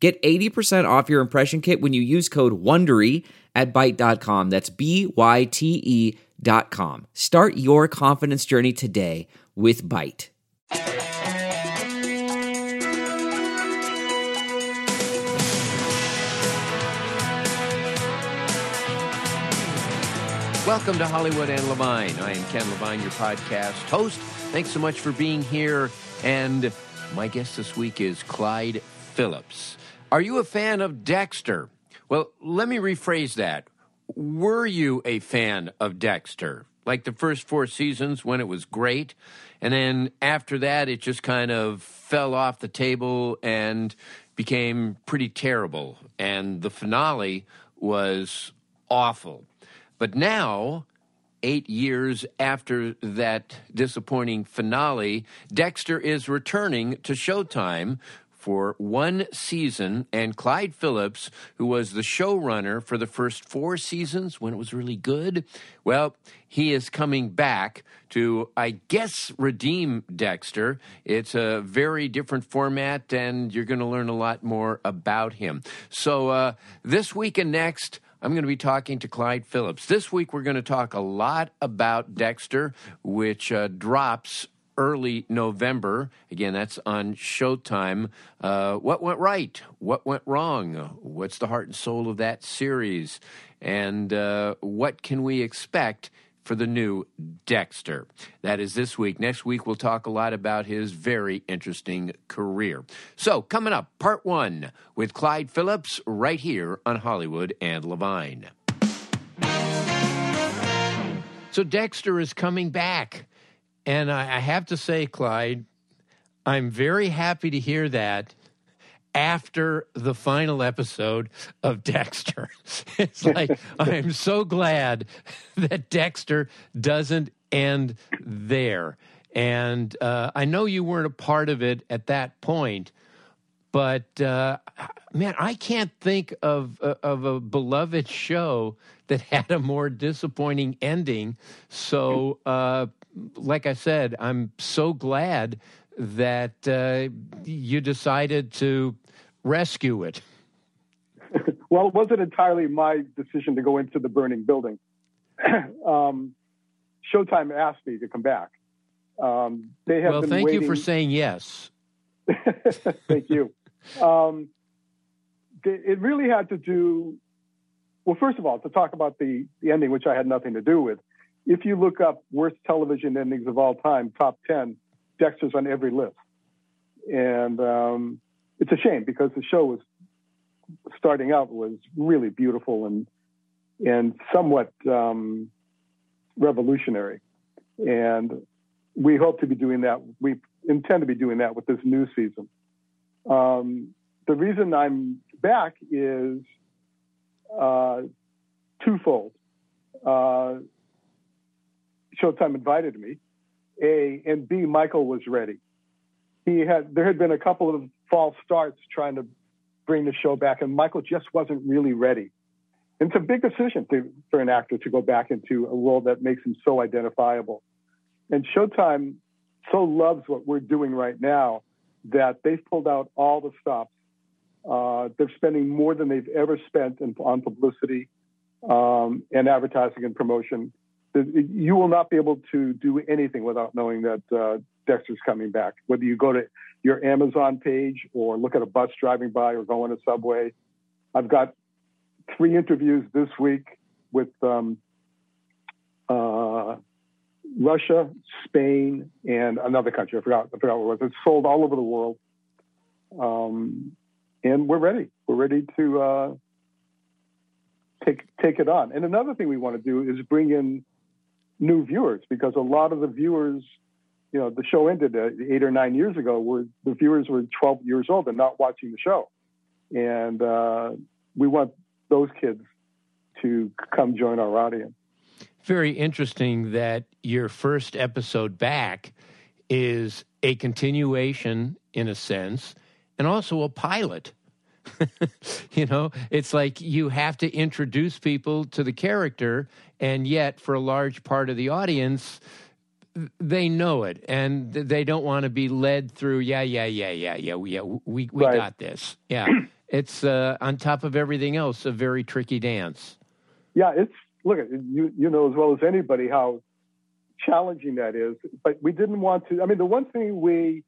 Get 80% off your impression kit when you use code WONDERY at Byte.com. That's B-Y-T-E dot com. Start your confidence journey today with Byte. Welcome to Hollywood and Levine. I am Ken Levine, your podcast host. Thanks so much for being here. And my guest this week is Clyde Phillips. Are you a fan of Dexter? Well, let me rephrase that. Were you a fan of Dexter? Like the first four seasons when it was great, and then after that, it just kind of fell off the table and became pretty terrible. And the finale was awful. But now, eight years after that disappointing finale, Dexter is returning to Showtime for one season, and Clyde Phillips, who was the showrunner for the first four seasons when it was really good, well, he is coming back to, I guess, redeem Dexter. It's a very different format, and you're going to learn a lot more about him. So, uh, this week and next, I'm going to be talking to Clyde Phillips. This week, we're going to talk a lot about Dexter, which uh, drops early November. Again, that's on Showtime. Uh, what went right? What went wrong? What's the heart and soul of that series? And uh, what can we expect? For the new Dexter. That is this week. Next week, we'll talk a lot about his very interesting career. So, coming up, part one with Clyde Phillips right here on Hollywood and Levine. So, Dexter is coming back. And I, I have to say, Clyde, I'm very happy to hear that after the final episode of Dexter. It's like, I'm so glad that Dexter doesn't end there. And uh, I know you weren't a part of it at that point, but uh, man, I can't think of uh, of a beloved show that had a more disappointing ending. So uh, like I said, I'm so glad that uh, you decided to rescue it. well, it wasn't entirely my decision to go into the burning building. um, Showtime asked me to come back. Um, they have well, thank waiting... you for saying yes. thank you. Um, it really had to do. Well, first of all, to talk about the, the ending, which I had nothing to do with if you look up worst television endings of all time, top 10, Dexter's on every list. And um, it's a shame because the show was starting out was really beautiful and and somewhat um, revolutionary. And we hope to be doing that. We intend to be doing that with this new season. Um, the reason I'm back is uh, twofold. Uh, Showtime invited me. A and B, Michael was ready. He had there had been a couple of false starts trying to bring the show back, and Michael just wasn't really ready. And it's a big decision to, for an actor to go back into a role that makes him so identifiable. And Showtime so loves what we're doing right now that they've pulled out all the stops. Uh, they're spending more than they've ever spent in, on publicity um, and advertising and promotion you will not be able to do anything without knowing that uh, Dexter's coming back. Whether you go to your Amazon page or look at a bus driving by or go on a subway, I've got three interviews this week with um, uh, Russia, Spain, and another country. I forgot. I forgot what it was. It's sold all over the world, um, and we're ready. We're ready to uh, take take it on. And another thing we want to do is bring in new viewers because a lot of the viewers, you know, the show ended uh, eight or nine years ago, where the viewers were 12 years old and not watching the show, and uh, we want those kids to come join our audience very interesting that your first episode back is a continuation, in a sense, and also a pilot. you know, it's like you have to introduce people to the character, and yet, for a large part of the audience, they know it and they don't want to be led through yeah yeah yeah yeah yeah yeah we we right. got this yeah it's uh, on top of everything else a very tricky dance yeah it's look, you you know as well as anybody how challenging that is. But we didn't want to. I mean, the one thing we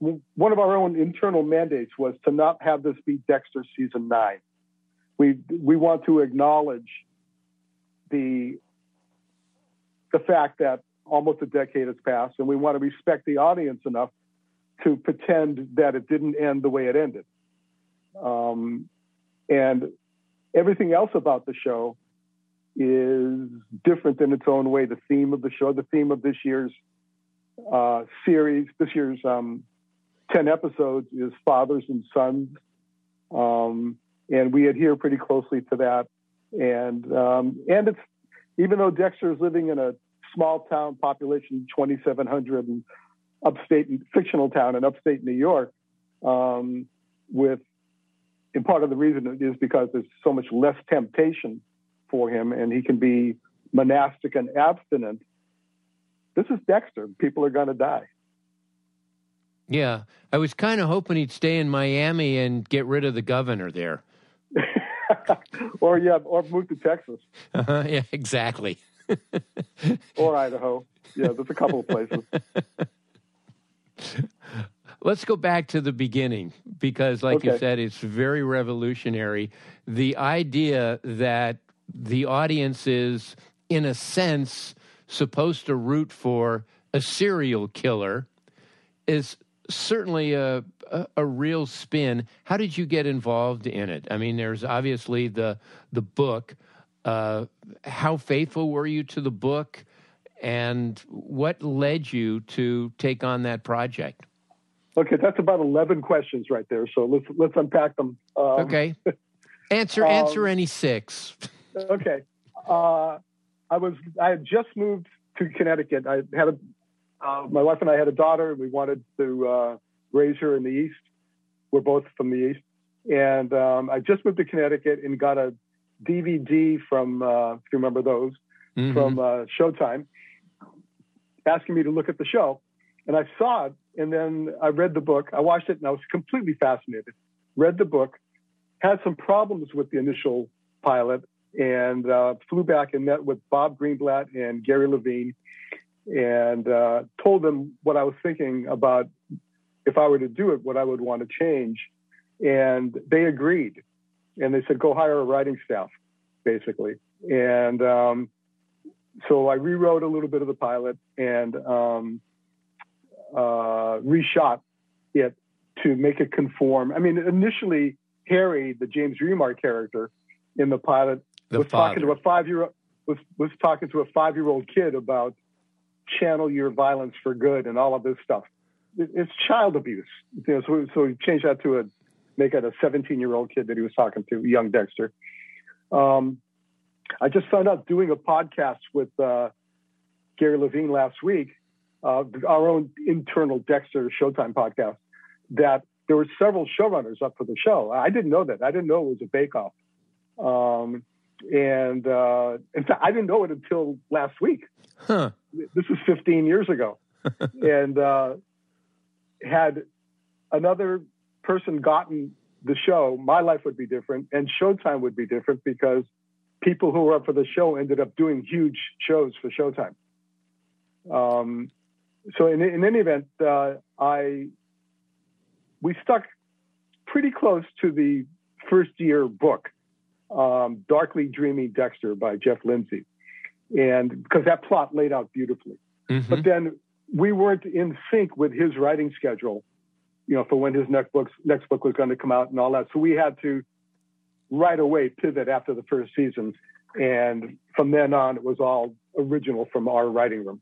one of our own internal mandates was to not have this be Dexter season nine. We we want to acknowledge the the fact that almost a decade has passed, and we want to respect the audience enough to pretend that it didn't end the way it ended. Um, and everything else about the show is different in its own way. The theme of the show, the theme of this year's uh, series, this year's um, 10 episodes is fathers and sons. Um, and we adhere pretty closely to that. And, um, and it's, even though Dexter is living in a small town population, 2,700 and upstate, fictional town in upstate New York, um, with, and part of the reason is because there's so much less temptation for him and he can be monastic and abstinent. This is Dexter. People are going to die. Yeah. I was kind of hoping he'd stay in Miami and get rid of the governor there. or, yeah, or move to Texas. Uh-huh, yeah, exactly. or Idaho. Yeah, there's a couple of places. Let's go back to the beginning because, like okay. you said, it's very revolutionary. The idea that the audience is, in a sense, supposed to root for a serial killer is certainly a, a, a real spin. How did you get involved in it? I mean, there's obviously the the book. Uh, how faithful were you to the book, and what led you to take on that project? Okay, that's about eleven questions right there. So let's let's unpack them. Um, okay, answer answer um, any six. okay. Uh, I was I had just moved to Connecticut. I had a uh, my wife and I had a daughter. And we wanted to uh, raise her in the East. We're both from the East, and um, I just moved to Connecticut and got a DVD from uh, if you remember those mm-hmm. from uh, Showtime, asking me to look at the show, and I saw it, and then I read the book. I watched it, and I was completely fascinated. Read the book, had some problems with the initial pilot, and uh, flew back and met with Bob Greenblatt and Gary Levine and uh, told them what I was thinking about if I were to do it, what I would want to change. And they agreed. And they said, go hire a writing staff, basically. And um, so I rewrote a little bit of the pilot and um, uh, reshot it to make it conform. I mean, initially, Harry, the James Remar character in the pilot, the was talking to a five year old was was talking to a five year old kid about channel your violence for good and all of this stuff. It's child abuse. You know, so, so we changed that to a make it a 17 year old kid that he was talking to, young Dexter. Um, I just found out doing a podcast with uh, Gary Levine last week, uh, our own internal Dexter Showtime podcast, that there were several showrunners up for the show. I didn't know that. I didn't know it was a bake off. Um, and uh, in fact, I didn't know it until last week. Huh. This is 15 years ago, and uh, had another person gotten the show, my life would be different, and Showtime would be different because people who were up for the show ended up doing huge shows for Showtime. Um, so in, in any event, uh, I we stuck pretty close to the first year book, um, Darkly Dreaming Dexter by Jeff Lindsay, and because that plot laid out beautifully. Mm-hmm. But then we weren't in sync with his writing schedule, you know, for when his next book next book was going to come out and all that. So we had to right away pivot after the first season, and from then on, it was all original from our writing room.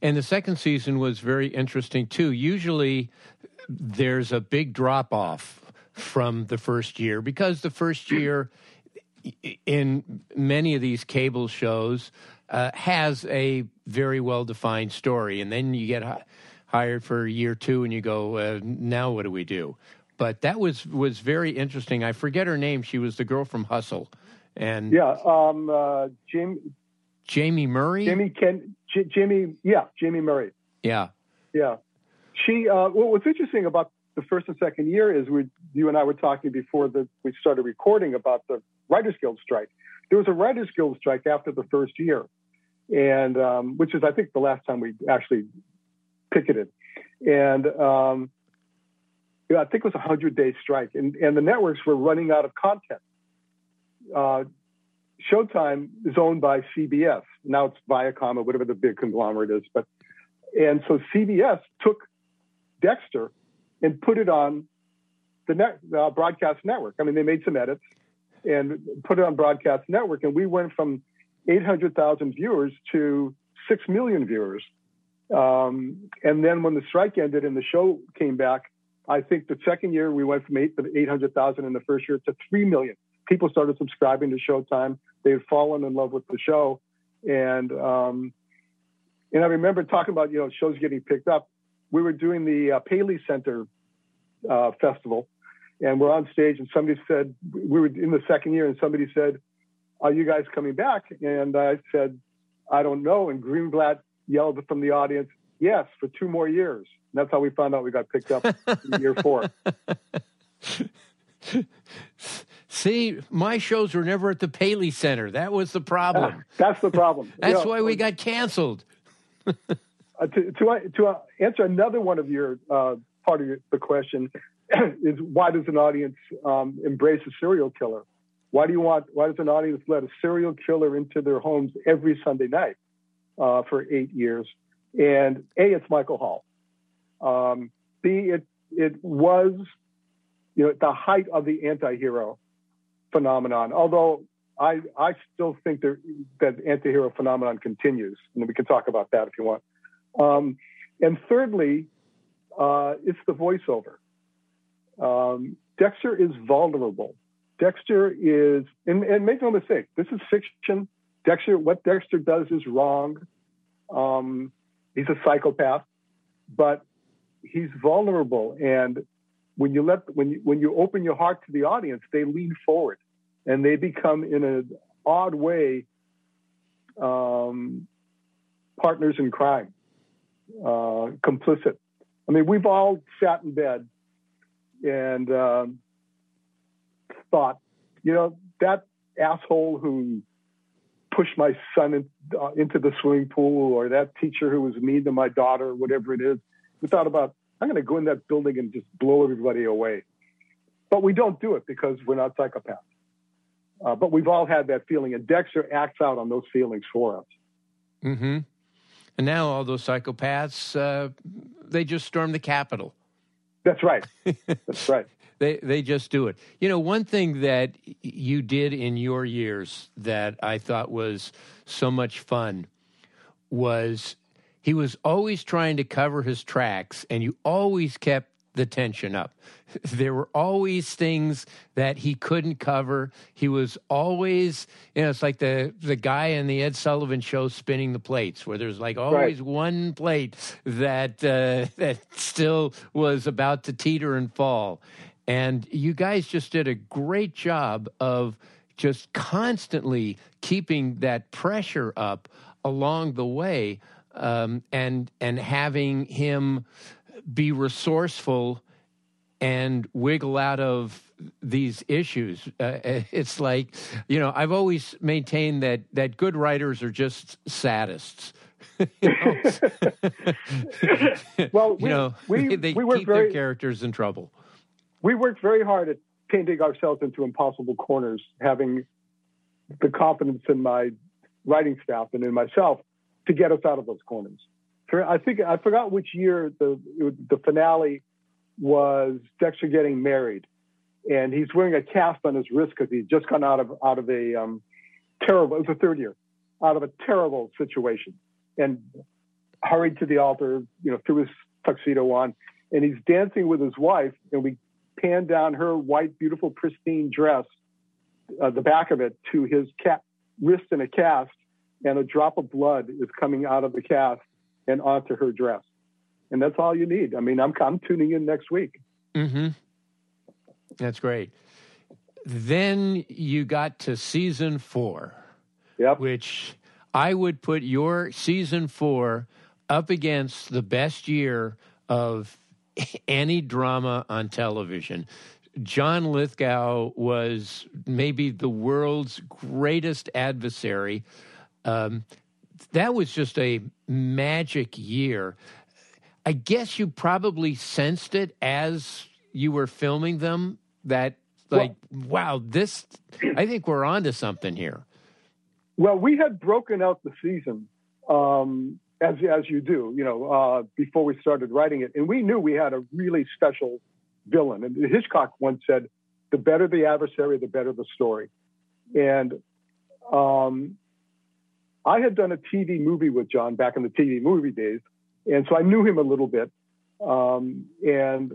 And the second season was very interesting too. Usually, there's a big drop off from the first year because the first year in many of these cable shows uh, has a very well defined story, and then you get hi- hired for year two, and you go, uh, now what do we do? But that was was very interesting. I forget her name. She was the girl from Hustle, and yeah, um, uh, Jaime Jaime Murray. Jaime Ken J- Jaime, yeah, Jaime Murray. Yeah, yeah. She. Uh, well, what's interesting about the first and second year is we, you and I were talking before that we started recording about the Writers Guild strike. There was a Writers Guild strike after the first year, and um, which is I think the last time we actually picketed, and um, I think it was a hundred day strike, and and the networks were running out of content. Uh, Showtime is owned by CBS. Now it's Viacom or whatever the big conglomerate is. But and so CBS took Dexter and put it on the net, uh, broadcast network. I mean, they made some edits and put it on broadcast network, and we went from 800,000 viewers to six million viewers. Um, and then when the strike ended and the show came back, I think the second year we went from eight to 800,000 in the first year to three million. People started subscribing to Showtime they had fallen in love with the show, and um, and I remember talking about you know shows getting picked up. We were doing the uh, Paley Center uh, festival, and we're on stage, and somebody said we were in the second year, and somebody said, "Are you guys coming back?" And I said, "I don't know." And Greenblatt yelled from the audience, "Yes, for two more years." And that's how we found out we got picked up in year four. See, my shows were never at the Paley Center. That was the problem. Uh, that's the problem. that's you know, why we got canceled. uh, to to, to uh, answer another one of your uh, part of the question is why does an audience um, embrace a serial killer? Why do you want? Why does an audience let a serial killer into their homes every Sunday night uh, for eight years? And a, it's Michael Hall. Um, B, it it was you know at the height of the anti-hero phenomenon. Although I I still think that that anti-hero phenomenon continues, and we can talk about that if you want. Um, and thirdly, uh, it's the voiceover. Um, Dexter is vulnerable. Dexter is, and, and, make no mistake, this is fiction. Dexter, what Dexter does is wrong. Um, he's a psychopath, but he's vulnerable, and when you let when you when you open your heart to the audience, they lean forward and they become in an odd way um, partners in crime, uh, complicit. I mean, we've all sat in bed and um, thought, you know, that asshole who pushed my son in, uh, into the swimming pool, or that teacher who was mean to my daughter, whatever it is. We thought about, I'm going to go in that building and just blow everybody away. But we don't do it because we're not psychopaths. Uh, but we've all had that feeling, and Dexter acts out on those feelings for us. Mm-hmm. And now all those psychopaths, uh, they just storm the Capitol. That's right. That's right. they they just do it. You know, one thing that you did in your years that I thought was so much fun was he was always trying to cover his tracks, and you always kept the tension up. There were always things that he couldn't cover. He was always, you know, it's like the the guy in the Ed Sullivan show spinning the plates, where there's like always right. one plate that uh, that still was about to teeter and fall. And you guys just did a great job of just constantly keeping that pressure up along the way, um, and and having him be resourceful and wiggle out of these issues. Uh, it's like, you know, I've always maintained that that good writers are just sadists well, we, you know, we, they we keep very, their characters in trouble. We worked very hard at painting ourselves into impossible corners, having the confidence in my writing staff and in myself to get us out of those corners. I think I forgot which year the the finale was Dexter getting married, and he's wearing a cast on his wrist because he's just gone out of out of a um, terrible. It was the third year, out of a terrible situation, and hurried to the altar, you know, threw his tuxedo on, and he's dancing with his wife, and we pan down her white, beautiful, pristine dress, uh, the back of it, to his cat wrist in a cast, and a drop of blood is coming out of the cast and onto her dress. And that's all you need. I mean, I'm, I'm tuning in next week. Mm-hmm. That's great. Then you got to season four, yep. which I would put your season four up against the best year of any drama on television. John Lithgow was maybe the world's greatest adversary. Um, that was just a magic year. I guess you probably sensed it as you were filming them that like well, wow this I think we're on to something here. Well, we had broken out the season um, as as you do, you know, uh, before we started writing it, and we knew we had a really special villain. And Hitchcock once said, "The better the adversary, the better the story." And um, I had done a TV movie with John back in the TV movie days, and so I knew him a little bit. Um, and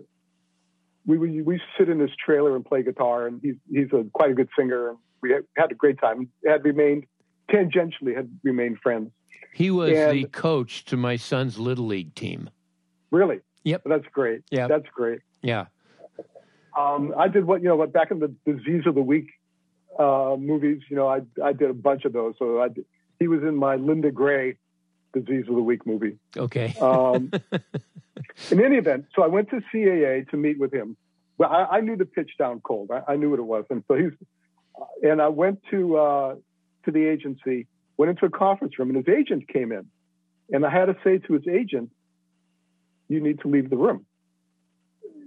we would we sit in his trailer and play guitar, and he's he's a quite a good singer, and we had, had a great time. Had remained tangentially had remained friends. He was and, the coach to my son's little league team. Really? Yep. That's great. Yeah. That's great. Yeah. Um, I did what you know, what back in the disease of the week uh, movies. You know, I I did a bunch of those. So I did, he was in my Linda Gray Disease of the Week movie. Okay. um, in any event, so I went to CAA to meet with him. Well, I, I knew the pitch down cold. I, I, knew what it was, and so he's. And I went to uh, to the agency, went into a conference room, and his agent came in, and I had to say to his agent, "You need to leave the room,"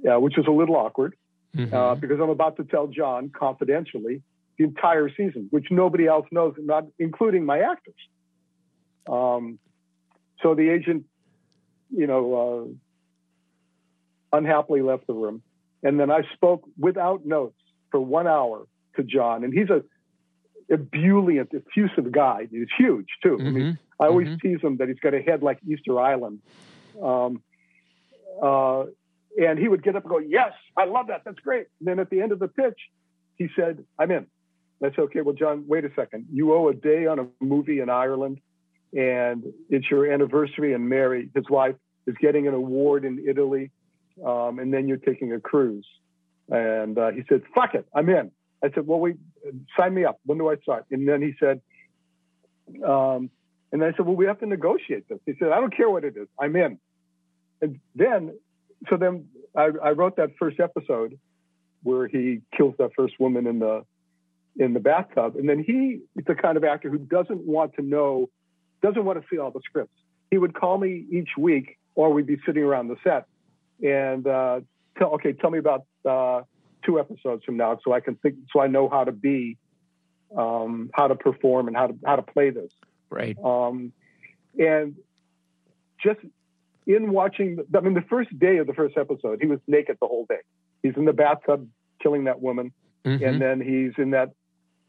yeah, which was a little awkward mm-hmm. uh, because I'm about to tell John confidentially the entire season, which nobody else knows, not including my actors. Um, so the agent, you know, uh, unhappily left the room. And then I spoke without notes for one hour to John. And he's a ebullient, effusive guy. He's huge, too. Mm-hmm. I mean, I always mm-hmm. tease him that he's got a head like Easter Island. Um, uh, and he would get up and go, Yes, I love that. That's great. And then at the end of the pitch, he said, I'm in. That's okay. Well, John, wait a second. You owe a day on a movie in Ireland, and it's your anniversary, and Mary, his wife, is getting an award in Italy, um, and then you're taking a cruise. And uh, he said, "Fuck it, I'm in." I said, "Well, wait, sign me up. When do I start?" And then he said, um, and I said, "Well, we have to negotiate this." He said, "I don't care what it is. I'm in." And then, so then I, I wrote that first episode where he kills that first woman in the in the bathtub. And then he is the kind of actor who doesn't want to know, doesn't want to see all the scripts. He would call me each week, or we'd be sitting around the set and uh, tell, okay, tell me about uh, two episodes from now, so I can think, so I know how to be, um, how to perform, and how to how to play this. Right. Um, and just in watching, I mean, the first day of the first episode, he was naked the whole day. He's in the bathtub killing that woman, mm-hmm. and then he's in that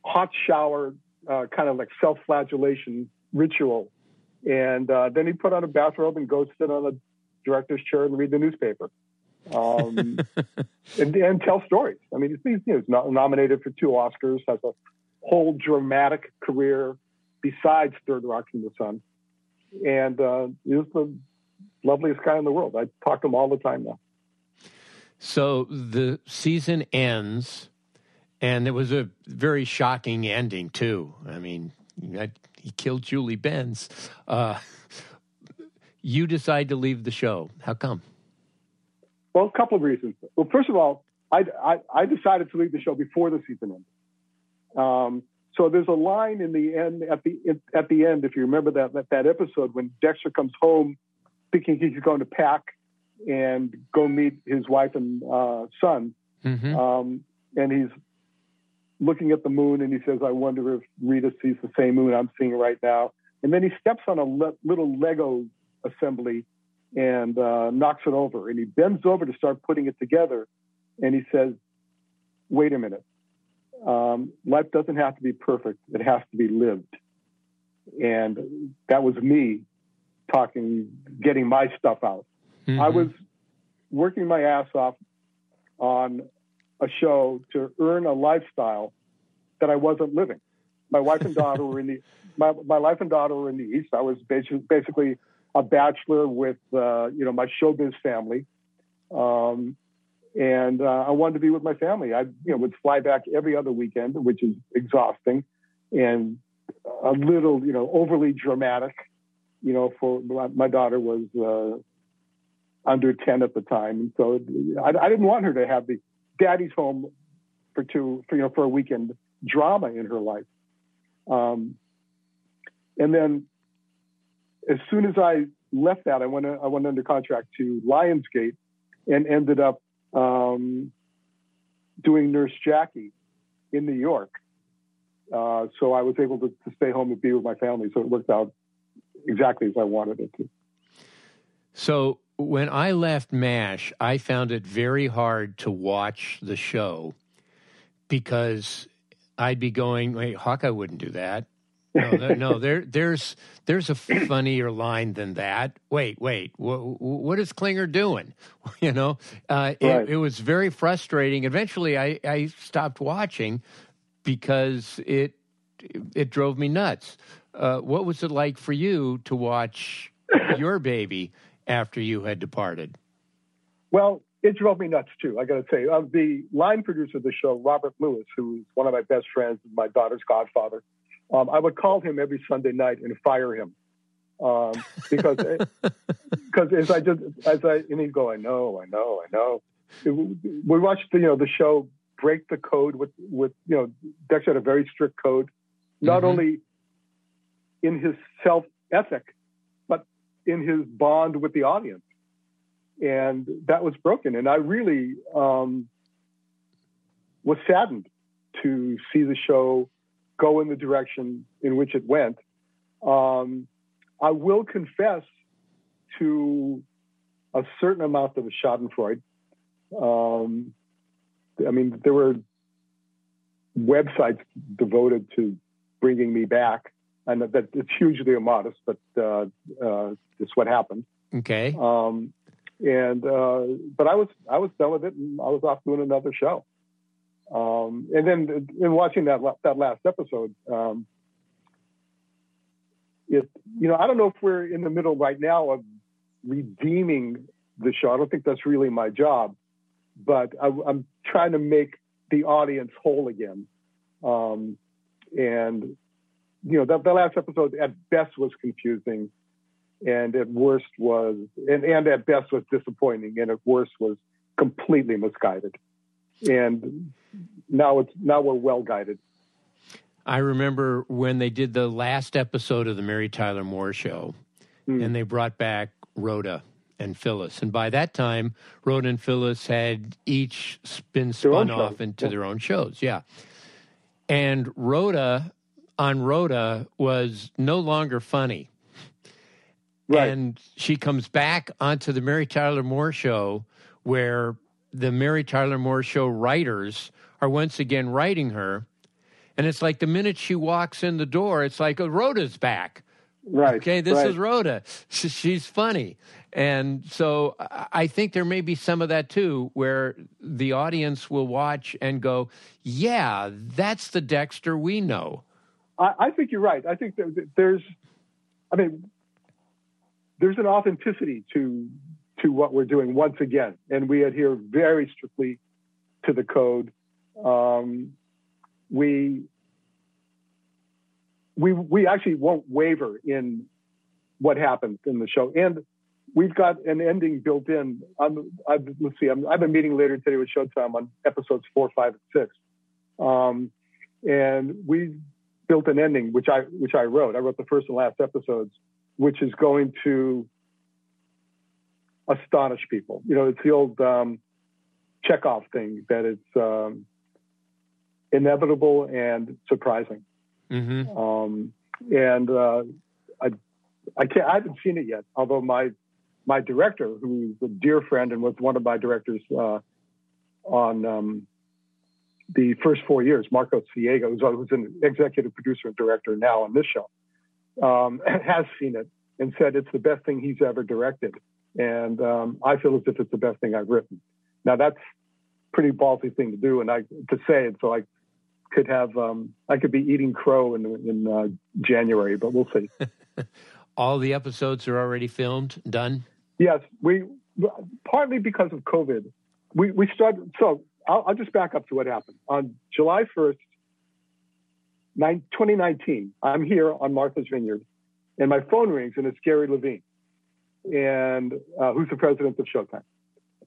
hot shower, uh, kind of like self-flagellation ritual. And uh, then he put on a bathrobe and go sit on a director's chair and read the newspaper, um, and, and, tell stories. I mean, he's, you know, he's nominated for two Oscars, has a whole dramatic career besides Third Rock from the Sun, and uh, he's the loveliest guy in the world. I talk to him all the time now. So the season ends and it was a very shocking ending too. I mean, he killed Julie Benz. Uh, you decide to leave the show. How come? Well, a couple of reasons. Well, first of all, I, I, I decided to leave the show before the season ended. Um, So there's a line in the end at the at the end, if you remember that that, that episode when Dexter comes home thinking he's going to pack and go meet his wife and uh, son, mm-hmm. um, and he's looking at the moon and he says, "I wonder if Rita sees the same moon I'm seeing right now." And then he steps on a le- little Lego assembly and uh, knocks it over, and he bends over to start putting it together, and he says, "Wait a minute." um, life doesn't have to be perfect. It has to be lived. And that was me talking, getting my stuff out. Mm-hmm. I was working my ass off on a show to earn a lifestyle that I wasn't living. My wife and daughter were in the my, my wife and daughter were in the east. I was basically, a bachelor with uh, you know my showbiz family, um, and uh, I wanted to be with my family. I, you know, would fly back every other weekend, which is exhausting, and a little, you know, overly dramatic. You know, for my, my daughter was uh, under ten at the time, and so I, I, didn't want her to have the daddy's home for two, for, you know, for a weekend drama in her life. Um, and then, as soon as I left that, I went I went under contract to Lionsgate, and ended up um, doing Nurse Jackie in New York. Uh, so I was able to, to, stay home and be with my family. So it worked out exactly as I wanted it to. So when I left MASH, I found it very hard to watch the show because I'd be going, wait, Hawkeye wouldn't do that. No, there, no, there, there's there's a funnier line than that. Wait, wait, what, what is Klinger doing? You know, uh, right. it, it, was very frustrating. Eventually, I, I stopped watching because it it drove me nuts. Uh, what was it like for you to watch your baby after you had departed? Well, it drove me nuts too. I got to say, uh, the line producer of the show, Robert Lewis, who's one of my best friends, my daughter's godfather um, I would call him every Sunday night and fire him um, because because as I just as I and he'd go, I know, I know, I know. We watched the, you know the show break the code with with you know Dexter had a very strict code, not mm-hmm. only in his self ethic, in his bond with the audience, and that was broken. And I really um, was saddened to see the show go in the direction in which it went. Um, I will confess to a certain amount of Schadenfreude. Um, I mean, there were websites devoted to bringing me back, and that, it's hugely immodest, but uh, uh, it's what happened. Okay. Um, and uh, but I was I was done with it, and I was off doing another show. Um, and then in watching that that last episode, um, it you know I don't know if we're in the middle right now of redeeming the show. I don't think that's really my job, but I, am trying to make the audience whole again. Um, and you know the, that last episode at best was confusing, and at worst was and, and at best was disappointing, and at worst was completely misguided. And now it's now we're well guided. I remember when they did the last episode of the Mary Tyler Moore show, mm. and they brought back Rhoda and Phyllis. And by that time, Rhoda and Phyllis had each been spun off into yeah. their own shows. Yeah. And Rhoda on Rhoda was no longer funny. Right. And she comes back onto the Mary Tyler Moore show where the Mary Tyler Moore show writers are once again writing her. And it's like the minute she walks in the door, it's like, oh, Rhoda's back. Right. Okay, this right. is Rhoda. She's funny. And so I think there may be some of that too, where the audience will watch and go, yeah, that's the Dexter we know. I, I think you're right. I think there's, I mean, there's an authenticity to to what we're doing once again, and we adhere very strictly to the code um, we we we actually won't waver in what happens in the show, and we've got an ending built in. I'm, I've, let's see, I'm, I have a meeting later today with Showtime on episodes four, five, and six, um, and we built an ending, which I which I wrote. I wrote the first and last episodes, which is going to astonish people. You know, it's the old um, Chekhov thing that it's um, inevitable and surprising. Mm-hmm. Um, and uh, I, I can't. I haven't seen it yet. Although my my director, who's a dear friend and was one of my directors uh, on um, the first four years, Marco Siega, who's, who's an executive producer and director now on this show, um, has seen it and said it's the best thing he's ever directed. And um, I feel as if it's the best thing I've written. Now that's pretty ballsy thing to do, and I to say it. So I could have um, I could be eating crow in in uh, January, but we'll see. All the episodes are already filmed, done. Yes, we partly because of COVID. We we started. So I'll, I'll just back up to what happened on July first, 2019. I'm here on Martha's Vineyard, and my phone rings, and it's Gary Levine, and uh, who's the president of Showtime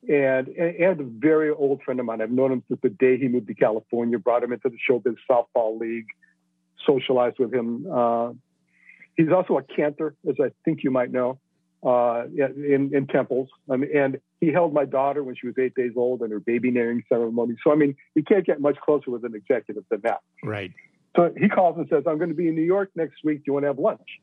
and, and a very old friend of mine. I've known him since the day he moved to California, brought him into the Showbiz Softball League, socialized with him. Uh, he's also a cantor, as I think you might know, uh, in, in temples. I mean, and he held my daughter when she was eight days old in her baby naming ceremony. So, I mean, you can't get much closer with an executive than that. Right. So he calls and says, I'm going to be in New York next week. Do you want to have lunch?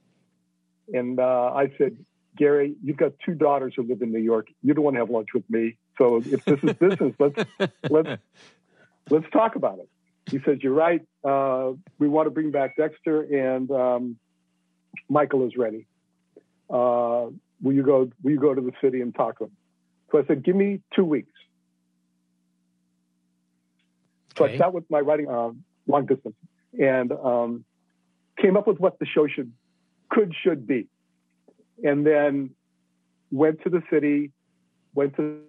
And uh, I said, Gary, you've got two daughters who live in New York. You don't want to have lunch with me. So if this is business, let's let's let's talk about it. He says, "You're right. Uh, we want to bring back Dexter, and um, Michael is ready. Uh, will you go? Will you go to the city and talk to him?" So I said, "Give me two weeks." So okay. I sat with my writing uh, long distance and um, came up with what the show should could should be and then went to the city, went to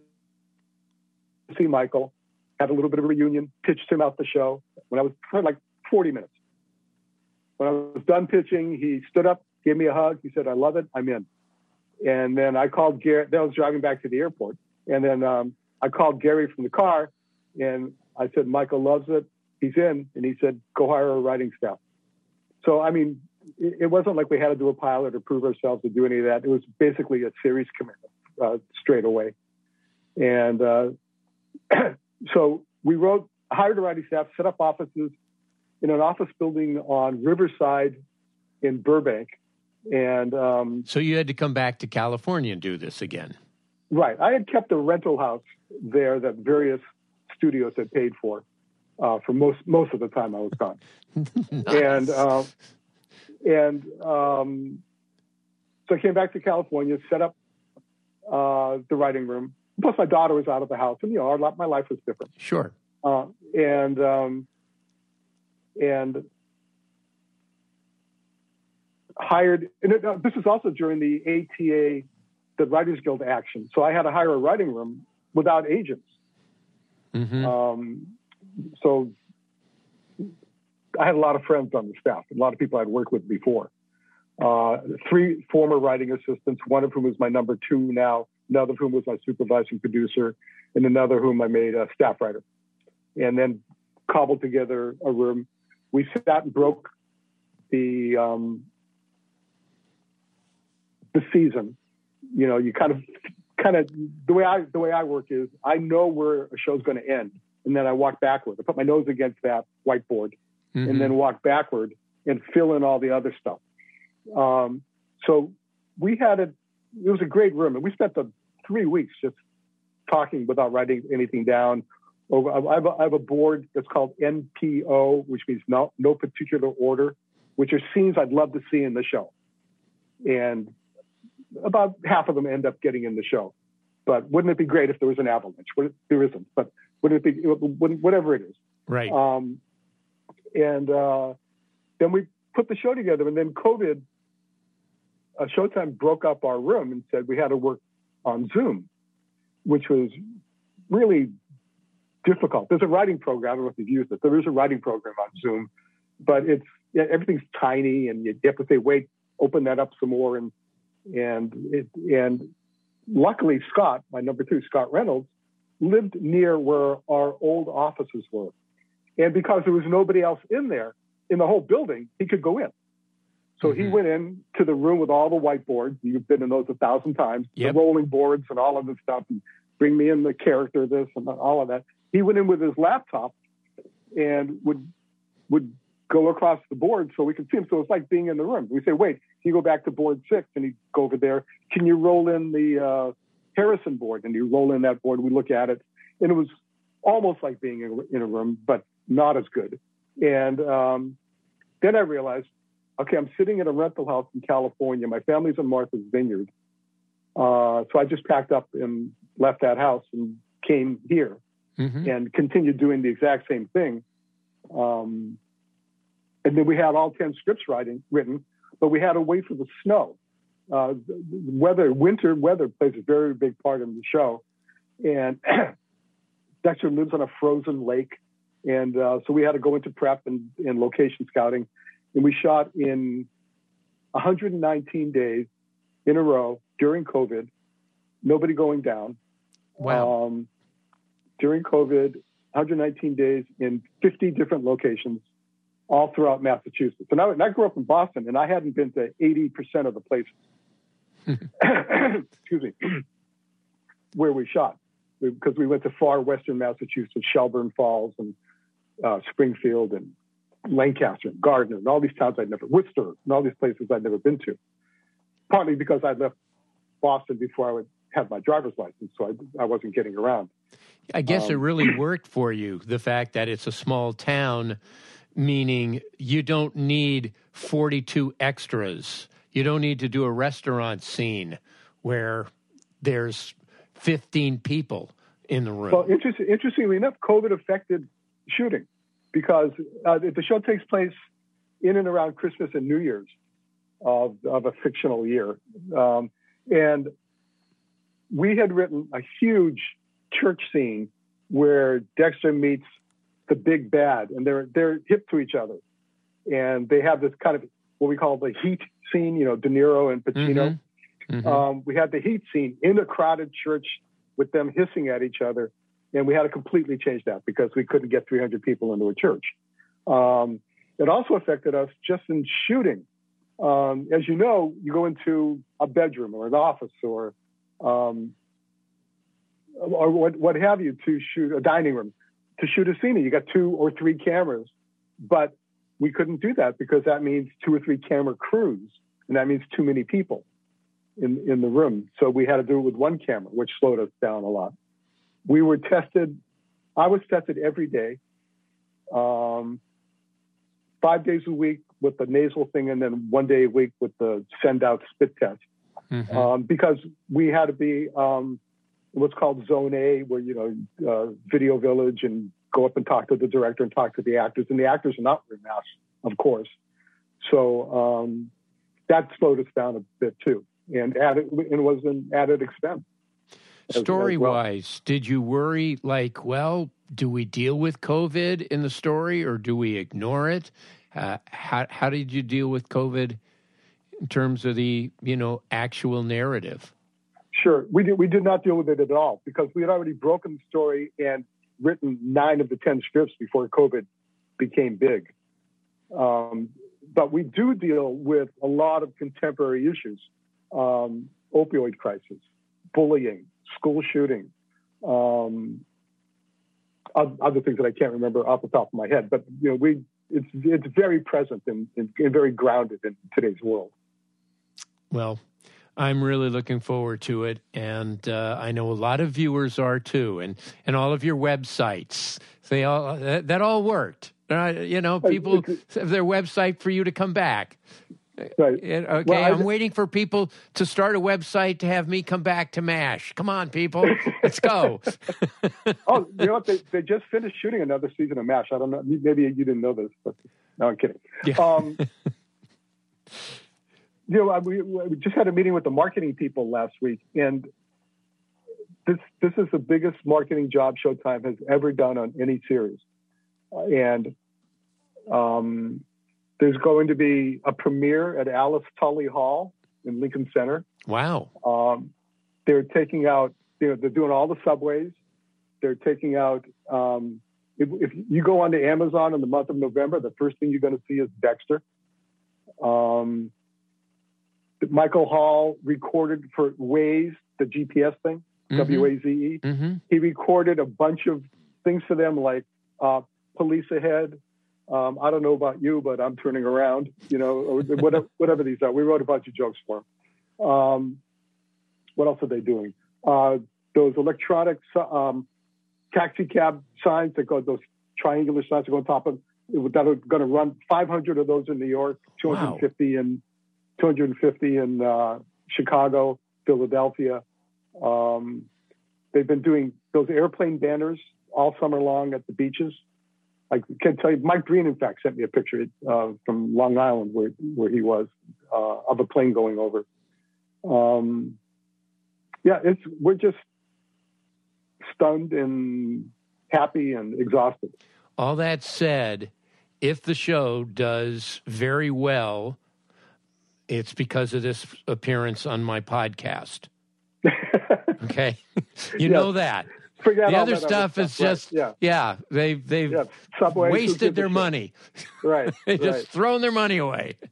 see Michael, had a little bit of a reunion, pitched him out the show when I was like 40 minutes. When I was done pitching, he stood up, gave me a hug. He said, I love it. I'm in. And then I called Gary. Then I was driving back to the airport. And then um, I called Gary from the car and I said, Michael loves it. He's in. And he said, go hire a writing staff. So, I mean, it wasn't like we had to do a pilot or prove ourselves to do any of that. It was basically a series commitment uh, straight away. And uh, so we wrote, hired a writing staff, set up offices in an office building on Riverside in Burbank. And um, so you had to come back to California and do this again. Right. I had kept a rental house there that various studios had paid for uh, for most most of the time I was gone. nice. And uh, and um, so I came back to California, set up uh, the writing room. Plus, my daughter was out of the house, and you know, our, my life was different. Sure. Uh, and um, and hired. And it, uh, this is also during the ATA, the Writers Guild action. So I had to hire a writing room without agents. Mm-hmm. Um, so I had a lot of friends on the staff, a lot of people I'd worked with before. Uh, three former writing assistants, one of whom is my number two now, another of whom was my supervising producer, and another whom I made a staff writer. And then cobbled together a room. We sat and broke the um, the season. You know, you kind of kind of the way I the way I work is I know where a show's going to end, and then I walk backward. I put my nose against that whiteboard, mm-hmm. and then walk backward and fill in all the other stuff. Um, so we had a, it was a great room, and we spent the three weeks just talking without writing anything down. Over I have, a, I have a board that's called NPO, which means no, no particular order, which are scenes I'd love to see in the show. And about half of them end up getting in the show. But wouldn't it be great if there was an avalanche? There isn't, but wouldn't it be, whatever it is. Right. Um, and uh, then we put the show together. And then COVID, uh, Showtime broke up our room and said we had to work on Zoom, which was really difficult. There's a writing program. I don't know if you've used it. There is a writing program on Zoom, but it's yeah, everything's tiny, and you have to say, "Wait, open that up some more." And and it, and luckily, Scott, my number two, Scott Reynolds, lived near where our old offices were. And because there was nobody else in there, in the whole building, he could go in. So mm-hmm. he went in to the room with all the whiteboards. You've been in those a thousand times, yep. the rolling boards and all of this stuff, and bring me in the character, this and all of that. He went in with his laptop and would would go across the board so we could see him. So it's like being in the room. We say, wait, you go back to board six? And he'd go over there. Can you roll in the uh, Harrison board? And you roll in that board. We look at it. And it was almost like being in, a room, but not as good. And um, then I realized, okay, I'm sitting in a rental house in California. My family's in Martha's Vineyard. Uh, so I just packed up and left that house and came here mm-hmm. and continued doing the exact same thing. Um, and then we had all 10 scripts writing, written, but we had to wait for the snow. Uh, weather, winter weather plays a very big part in the show. And Dexter lives on a frozen lake. And uh, so we had to go into prep and, and location scouting. And we shot in 119 days in a row during COVID, nobody going down. Wow. Um, during COVID, 119 days in 50 different locations all throughout Massachusetts. And I, and I grew up in Boston, and I hadn't been to 80% of the places, excuse me, where we shot, because we went to far western Massachusetts, Shelburne Falls, and uh, Springfield, and Lancaster, and Gardner, and all these towns I'd never, Worcester, and all these places I'd never been to. Partly because I left Boston before I would have my driver's license, so I, I wasn't getting around. I guess um, it really worked for you, the fact that it's a small town meaning you don't need 42 extras. You don't need to do a restaurant scene where there's 15 people in the room. Well, interesting, interestingly enough, COVID affected shooting because uh, the show takes place in and around Christmas and New Year's of, of a fictional year. Um, and we had written a huge church scene where Dexter meets the big bad, and they're they're hip to each other, and they have this kind of what we call the heat scene. You know, De Niro and Pacino. Mm-hmm. Mm-hmm. Um, we had the heat scene in a crowded church with them hissing at each other, and we had to completely change that because we couldn't get 300 people into a church. Um, it also affected us just in shooting. Um, as you know, you go into a bedroom or an office or um, or what, what have you to shoot a dining room to shoot a scene. You got two or three cameras, but we couldn't do that because that means two or three camera crews, and that means too many people in in the room. So we had to do it with one camera, which slowed us down a lot. We were tested. I was tested every day, um, five days a week with the nasal thing, and then one day a week with the send out spit test, mm-hmm. um, because we had to be. Um, what's called Zone A, where you know uh, Video Village and go up and talk to the director and talk to the actors, and the actors are not wearing masks, of course. So um, that slowed us down a bit too, and added and was an added expense. Story well. wise, did you worry like, well, do we deal with COVID in the story or do we ignore it? Uh, how how did you deal with COVID in terms of the you know actual narrative? Sure. We did, we did not deal with it at all because we had already broken the story and written nine of the 10 scripts before COVID became big. Um, but we do deal with a lot of contemporary issues um, opioid crisis, bullying, school shooting, um, other things that I can't remember off the top of my head. But you know, we it's it's very present and, and very grounded in today's world. Well, I'm really looking forward to it, and uh, I know a lot of viewers are too, and and all of your websites. They all that, that all worked. Uh, you know, people have their website for you to come back. Right. Okay, well, I'm waiting for people to start a website to have me come back to MASH. Come on, people, let's go. oh, you know what? They, they just finished shooting another season of MASH. I don't know. Maybe you didn't know this, but no, I'm kidding. Yeah. Um, you know, we, we just had a meeting with the marketing people last week, and this this is the biggest marketing job Showtime has ever done on any series, uh, and um, there's going to be a premiere at Alice Tully Hall in Lincoln Center. Wow! Um, they're taking out, you know, they're doing all the subways. They're taking out um, if, if you go onto Amazon in the month of November, the first thing you're going to see is Dexter. Um, Michael Hall recorded for Waze, the GPS thing, Mhm. W A Z E. Mm-hmm. He recorded a bunch of things for them, like uh, police ahead. Um, I don't know about you, but I'm turning around. You know, whatever, whatever these are. We wrote a bunch of jokes for him. Um, what else are they doing? Uh, those electronic um, taxi cab signs that go, those triangular signs that go on top of that are going to run 500 of those in New York, 250 in 250 in uh, Chicago, Philadelphia. Um, they've been doing those airplane banners all summer long at the beaches. I can tell you, Mike Green, in fact, sent me a picture uh, from Long Island where where he was uh, of a plane going over. Um, yeah, it's we're just stunned and happy and exhausted. All that said, if the show does very well, it's because of this appearance on my podcast. Okay, you Yes. know that. Forget The all other that stuff is right, just yeah, yeah. They've they've yeah. Subway, wasted their money. Right, They right. just thrown their money away.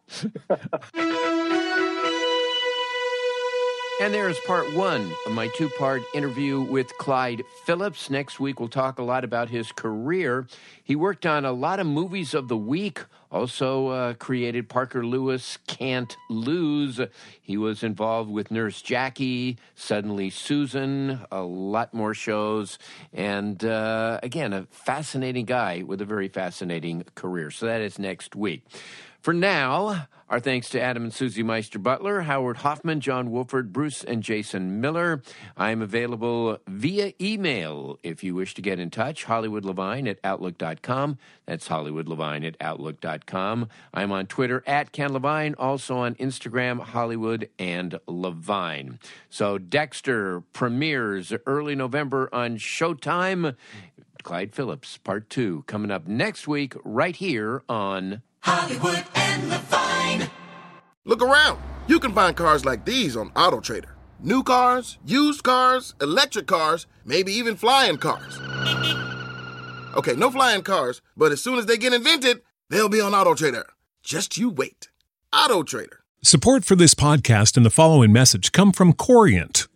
And there is part one of my two part interview with Clyde Phillips. Next week, we'll talk a lot about his career. He worked on a lot of movies of the week, also uh, created Parker Lewis Can't Lose. He was involved with Nurse Jackie, Suddenly Susan, a lot more shows. And uh, again, a fascinating guy with a very fascinating career. So that is next week. For now, our thanks to Adam and Susie Meister Butler, Howard Hoffman, John Wolford, Bruce, and Jason Miller. I am available via email if you wish to get in touch. HollywoodLevine at Outlook.com. That's HollywoodLevine at Outlook.com. I'm on Twitter at Ken Levine, also on Instagram, Hollywood and Levine. So Dexter premieres early November on Showtime. Clyde Phillips, part two, coming up next week, right here on. Hollywood and Levine. Look around. You can find cars like these on AutoTrader. New cars, used cars, electric cars, maybe even flying cars. Okay, no flying cars, but as soon as they get invented, they'll be on AutoTrader. Just you wait. AutoTrader. Support for this podcast and the following message come from Corient.